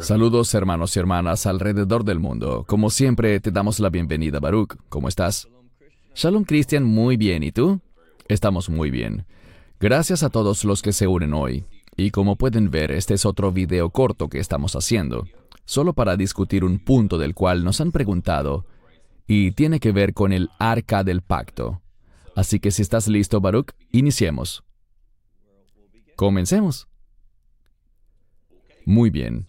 Saludos hermanos y hermanas alrededor del mundo. Como siempre, te damos la bienvenida, Baruch. ¿Cómo estás? Shalom Christian, muy bien. ¿Y tú? Estamos muy bien. Gracias a todos los que se unen hoy. Y como pueden ver, este es otro video corto que estamos haciendo, solo para discutir un punto del cual nos han preguntado, y tiene que ver con el arca del pacto. Así que si estás listo, Baruch, iniciemos. Comencemos. Muy bien.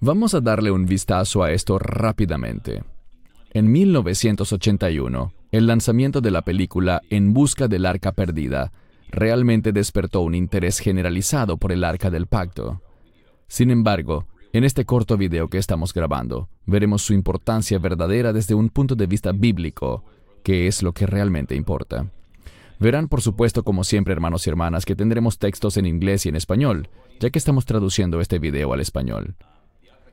Vamos a darle un vistazo a esto rápidamente. En 1981, el lanzamiento de la película En Busca del Arca Perdida realmente despertó un interés generalizado por el Arca del Pacto. Sin embargo, en este corto video que estamos grabando, veremos su importancia verdadera desde un punto de vista bíblico, que es lo que realmente importa. Verán, por supuesto, como siempre, hermanos y hermanas, que tendremos textos en inglés y en español, ya que estamos traduciendo este video al español.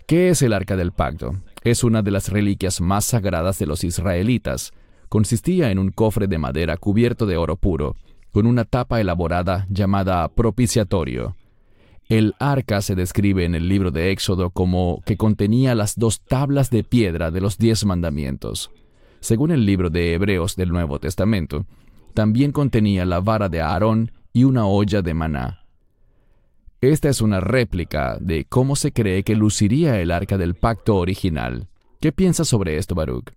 ¿Qué es el Arca del Pacto? Es una de las reliquias más sagradas de los israelitas. Consistía en un cofre de madera cubierto de oro puro, con una tapa elaborada llamada propiciatorio. El arca se describe en el libro de Éxodo como que contenía las dos tablas de piedra de los diez mandamientos. Según el libro de Hebreos del Nuevo Testamento, también contenía la vara de Aarón y una olla de maná. Esta es una réplica de cómo se cree que luciría el arca del pacto original. ¿Qué piensas sobre esto, Baruch?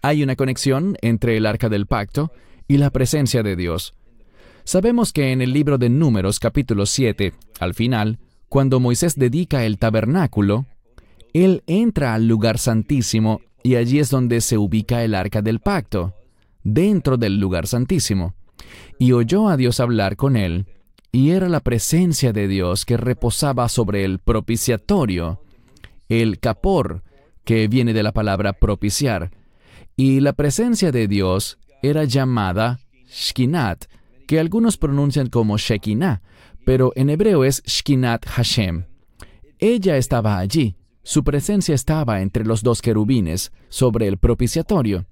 Hay una conexión entre el arca del pacto y la presencia de Dios. Sabemos que en el libro de Números capítulo 7, al final, cuando Moisés dedica el tabernáculo, él entra al lugar santísimo y allí es donde se ubica el arca del pacto dentro del lugar santísimo, y oyó a Dios hablar con él, y era la presencia de Dios que reposaba sobre el propiciatorio, el capor, que viene de la palabra propiciar, y la presencia de Dios era llamada Shkinat, que algunos pronuncian como Shekinah, pero en hebreo es Shkinat Hashem. Ella estaba allí, su presencia estaba entre los dos querubines, sobre el propiciatorio.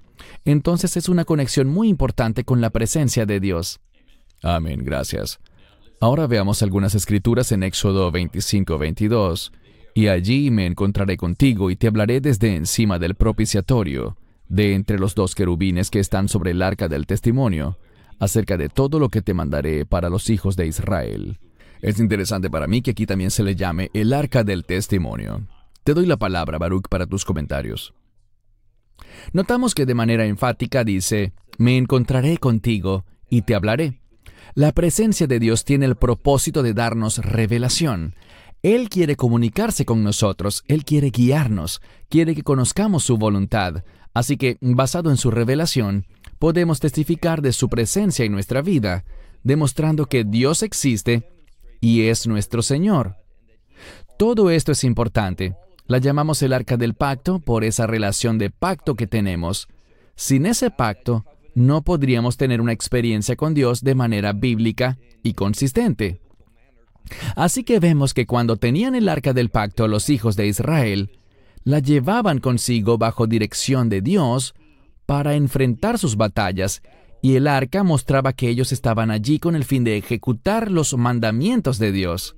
Entonces es una conexión muy importante con la presencia de Dios. Amén, gracias. Ahora veamos algunas escrituras en Éxodo 25-22. Y allí me encontraré contigo y te hablaré desde encima del propiciatorio, de entre los dos querubines que están sobre el arca del testimonio, acerca de todo lo que te mandaré para los hijos de Israel. Es interesante para mí que aquí también se le llame el arca del testimonio. Te doy la palabra, Baruch, para tus comentarios. Notamos que de manera enfática dice, me encontraré contigo y te hablaré. La presencia de Dios tiene el propósito de darnos revelación. Él quiere comunicarse con nosotros, Él quiere guiarnos, quiere que conozcamos su voluntad. Así que, basado en su revelación, podemos testificar de su presencia en nuestra vida, demostrando que Dios existe y es nuestro Señor. Todo esto es importante, la llamamos el arca del pacto por esa relación de pacto que tenemos. Sin ese pacto, no podríamos tener una experiencia con Dios de manera bíblica y consistente. Así que vemos que cuando tenían el arca del pacto los hijos de Israel, la llevaban consigo bajo dirección de Dios para enfrentar sus batallas, y el arca mostraba que ellos estaban allí con el fin de ejecutar los mandamientos de Dios.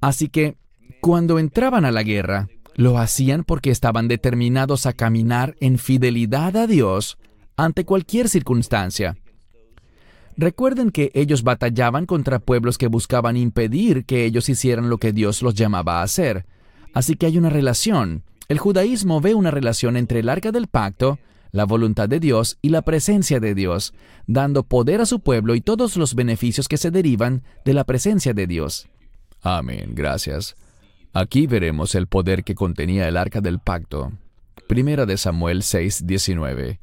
Así que, cuando entraban a la guerra, lo hacían porque estaban determinados a caminar en fidelidad a Dios ante cualquier circunstancia. Recuerden que ellos batallaban contra pueblos que buscaban impedir que ellos hicieran lo que Dios los llamaba a hacer. Así que hay una relación. El judaísmo ve una relación entre el arca del pacto, la voluntad de Dios y la presencia de Dios, dando poder a su pueblo y todos los beneficios que se derivan de la presencia de Dios. Amén, gracias. Aquí veremos el poder que contenía el arca del pacto. Primera de Samuel 6:19.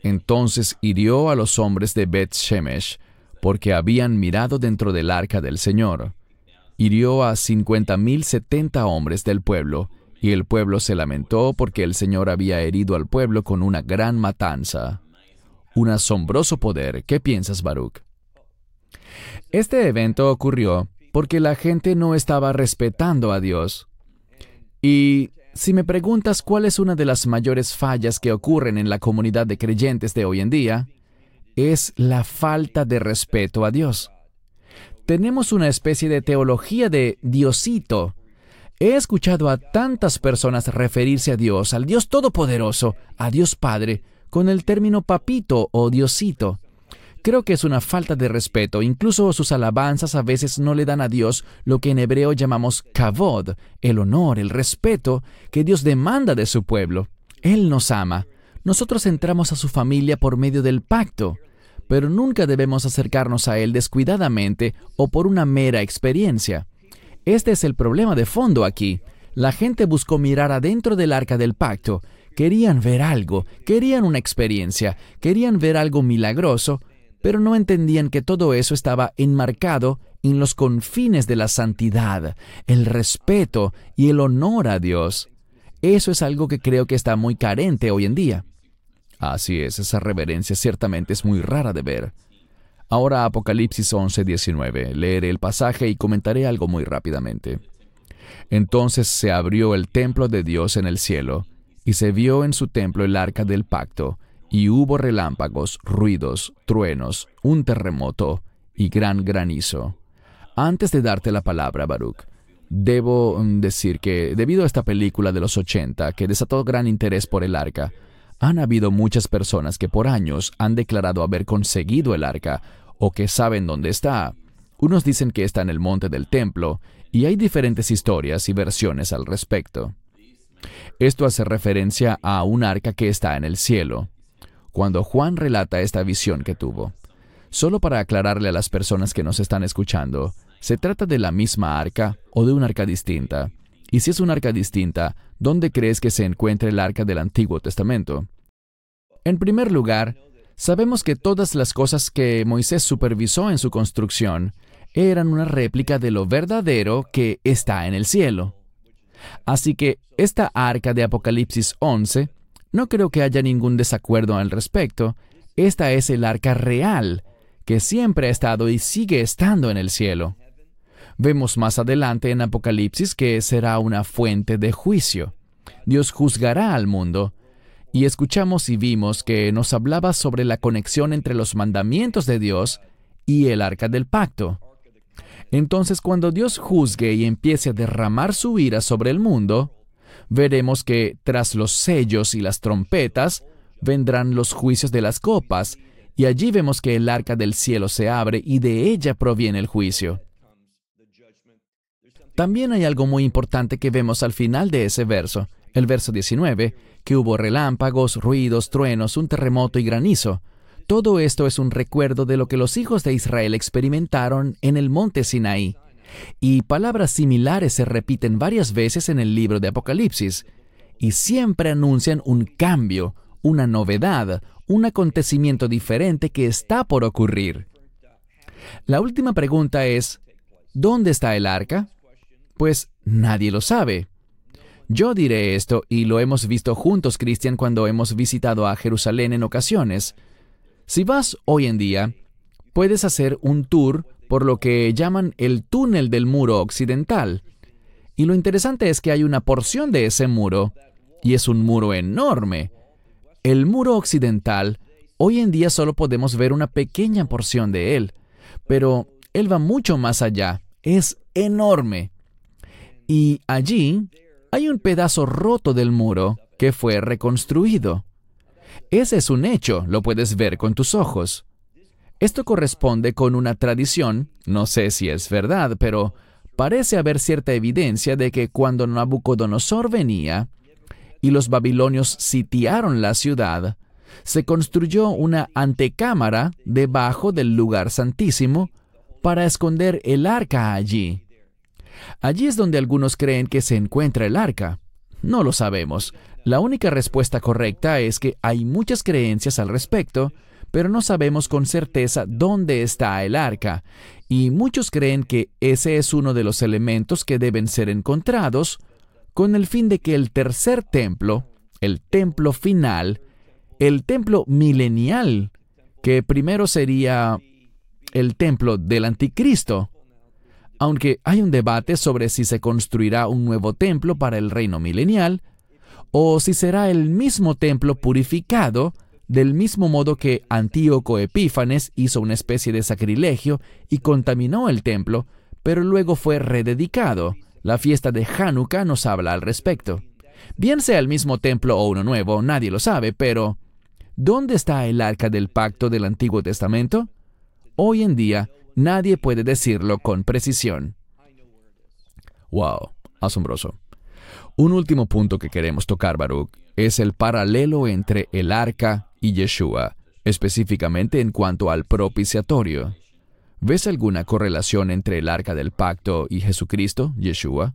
Entonces hirió a los hombres de Bet Shemesh, porque habían mirado dentro del arca del Señor. Hirió a cincuenta mil setenta hombres del pueblo, y el pueblo se lamentó porque el Señor había herido al pueblo con una gran matanza. Un asombroso poder. ¿Qué piensas, Baruch? Este evento ocurrió porque la gente no estaba respetando a Dios. Y si me preguntas cuál es una de las mayores fallas que ocurren en la comunidad de creyentes de hoy en día, es la falta de respeto a Dios. Tenemos una especie de teología de Diosito, He escuchado a tantas personas referirse a Dios, al Dios Todopoderoso, a Dios Padre, con el término papito o diosito. Creo que es una falta de respeto, incluso sus alabanzas a veces no le dan a Dios lo que en hebreo llamamos kavod, el honor, el respeto que Dios demanda de su pueblo. Él nos ama. Nosotros entramos a su familia por medio del pacto, pero nunca debemos acercarnos a Él descuidadamente o por una mera experiencia. Este es el problema de fondo aquí. La gente buscó mirar adentro del arca del pacto. Querían ver algo, querían una experiencia, querían ver algo milagroso, pero no entendían que todo eso estaba enmarcado en los confines de la santidad, el respeto y el honor a Dios. Eso es algo que creo que está muy carente hoy en día. Así es, esa reverencia ciertamente es muy rara de ver. Ahora Apocalipsis 11:19. Leeré el pasaje y comentaré algo muy rápidamente. Entonces se abrió el templo de Dios en el cielo, y se vio en su templo el arca del pacto, y hubo relámpagos, ruidos, truenos, un terremoto y gran granizo. Antes de darte la palabra, Baruch, debo mm, decir que debido a esta película de los 80 que desató gran interés por el arca, han habido muchas personas que por años han declarado haber conseguido el arca o que saben dónde está. Unos dicen que está en el monte del templo, y hay diferentes historias y versiones al respecto. Esto hace referencia a un arca que está en el cielo cuando Juan relata esta visión que tuvo. Solo para aclararle a las personas que nos están escuchando, ¿se trata de la misma arca o de una arca distinta? Y si es una arca distinta, ¿dónde crees que se encuentra el arca del Antiguo Testamento? En primer lugar, sabemos que todas las cosas que Moisés supervisó en su construcción eran una réplica de lo verdadero que está en el cielo. Así que esta arca de Apocalipsis 11 no creo que haya ningún desacuerdo al respecto. Esta es el arca real, que siempre ha estado y sigue estando en el cielo. Vemos más adelante en Apocalipsis que será una fuente de juicio. Dios juzgará al mundo. Y escuchamos y vimos que nos hablaba sobre la conexión entre los mandamientos de Dios y el arca del pacto. Entonces cuando Dios juzgue y empiece a derramar su ira sobre el mundo, veremos que tras los sellos y las trompetas vendrán los juicios de las copas, y allí vemos que el arca del cielo se abre y de ella proviene el juicio. También hay algo muy importante que vemos al final de ese verso, el verso 19, que hubo relámpagos, ruidos, truenos, un terremoto y granizo. Todo esto es un recuerdo de lo que los hijos de Israel experimentaron en el monte Sinaí. Y palabras similares se repiten varias veces en el libro de Apocalipsis, y siempre anuncian un cambio, una novedad, un acontecimiento diferente que está por ocurrir. La última pregunta es, ¿dónde está el arca? Pues nadie lo sabe. Yo diré esto y lo hemos visto juntos, Cristian, cuando hemos visitado a Jerusalén en ocasiones. Si vas hoy en día, puedes hacer un tour por lo que llaman el túnel del muro occidental. Y lo interesante es que hay una porción de ese muro, y es un muro enorme. El muro occidental, hoy en día solo podemos ver una pequeña porción de él, pero él va mucho más allá, es enorme. Y allí hay un pedazo roto del muro que fue reconstruido. Ese es un hecho, lo puedes ver con tus ojos. Esto corresponde con una tradición, no sé si es verdad, pero parece haber cierta evidencia de que cuando Nabucodonosor venía y los babilonios sitiaron la ciudad, se construyó una antecámara debajo del lugar santísimo para esconder el arca allí. Allí es donde algunos creen que se encuentra el arca. No lo sabemos. La única respuesta correcta es que hay muchas creencias al respecto, pero no sabemos con certeza dónde está el arca, y muchos creen que ese es uno de los elementos que deben ser encontrados con el fin de que el tercer templo, el templo final, el templo milenial, que primero sería el templo del anticristo, aunque hay un debate sobre si se construirá un nuevo templo para el reino milenial, o si será el mismo templo purificado del mismo modo que Antíoco Epífanes hizo una especie de sacrilegio y contaminó el templo, pero luego fue rededicado, La fiesta de Hanukkah nos habla al respecto. Bien sea el mismo templo o uno nuevo, nadie lo sabe, pero ¿dónde está el arca del pacto del Antiguo Testamento? Hoy en día, nadie puede decirlo con precisión. Wow, asombroso. Un último punto que queremos tocar, Baruch, es el paralelo entre el arca y Yeshua, específicamente en cuanto al propiciatorio. ¿Ves alguna correlación entre el arca del pacto y Jesucristo, Yeshua?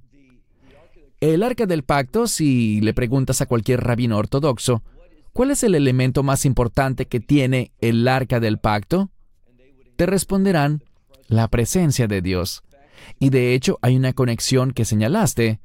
El arca del pacto, si le preguntas a cualquier rabino ortodoxo, ¿cuál es el elemento más importante que tiene el arca del pacto? Te responderán, la presencia de Dios. Y de hecho hay una conexión que señalaste,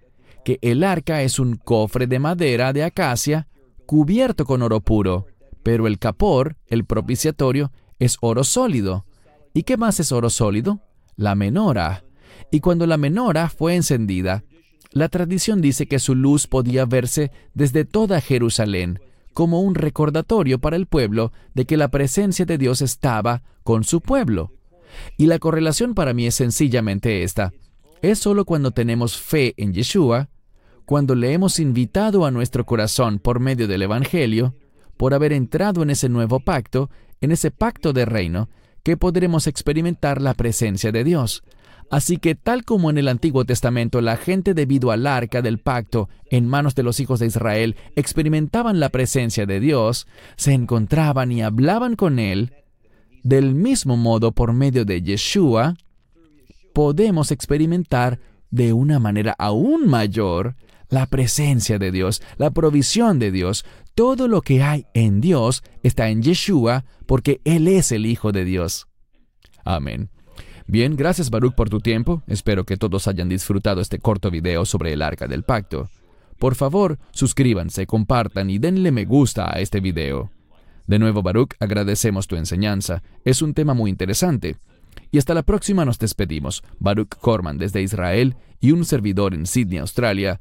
que el arca es un cofre de madera de acacia cubierto con oro puro, pero el capor, el propiciatorio, es oro sólido. ¿Y qué más es oro sólido? La menora. Y cuando la menora fue encendida, la tradición dice que su luz podía verse desde toda Jerusalén, como un recordatorio para el pueblo de que la presencia de Dios estaba con su pueblo. Y la correlación para mí es sencillamente esta. Es solo cuando tenemos fe en Yeshua, cuando le hemos invitado a nuestro corazón por medio del Evangelio, por haber entrado en ese nuevo pacto, en ese pacto de reino, que podremos experimentar la presencia de Dios. Así que tal como en el Antiguo Testamento la gente debido al arca del pacto en manos de los hijos de Israel experimentaban la presencia de Dios, se encontraban y hablaban con Él, del mismo modo por medio de Yeshua, podemos experimentar de una manera aún mayor la presencia de Dios, la provisión de Dios. Todo lo que hay en Dios está en Yeshua porque Él es el Hijo de Dios. Amén. Bien, gracias Baruch por tu tiempo. Espero que todos hayan disfrutado este corto video sobre el arca del pacto. Por favor, suscríbanse, compartan y denle me gusta a este video. De nuevo, Baruch, agradecemos tu enseñanza. Es un tema muy interesante. Y hasta la próxima nos despedimos. Baruch Corman desde Israel y un servidor en Sydney, Australia.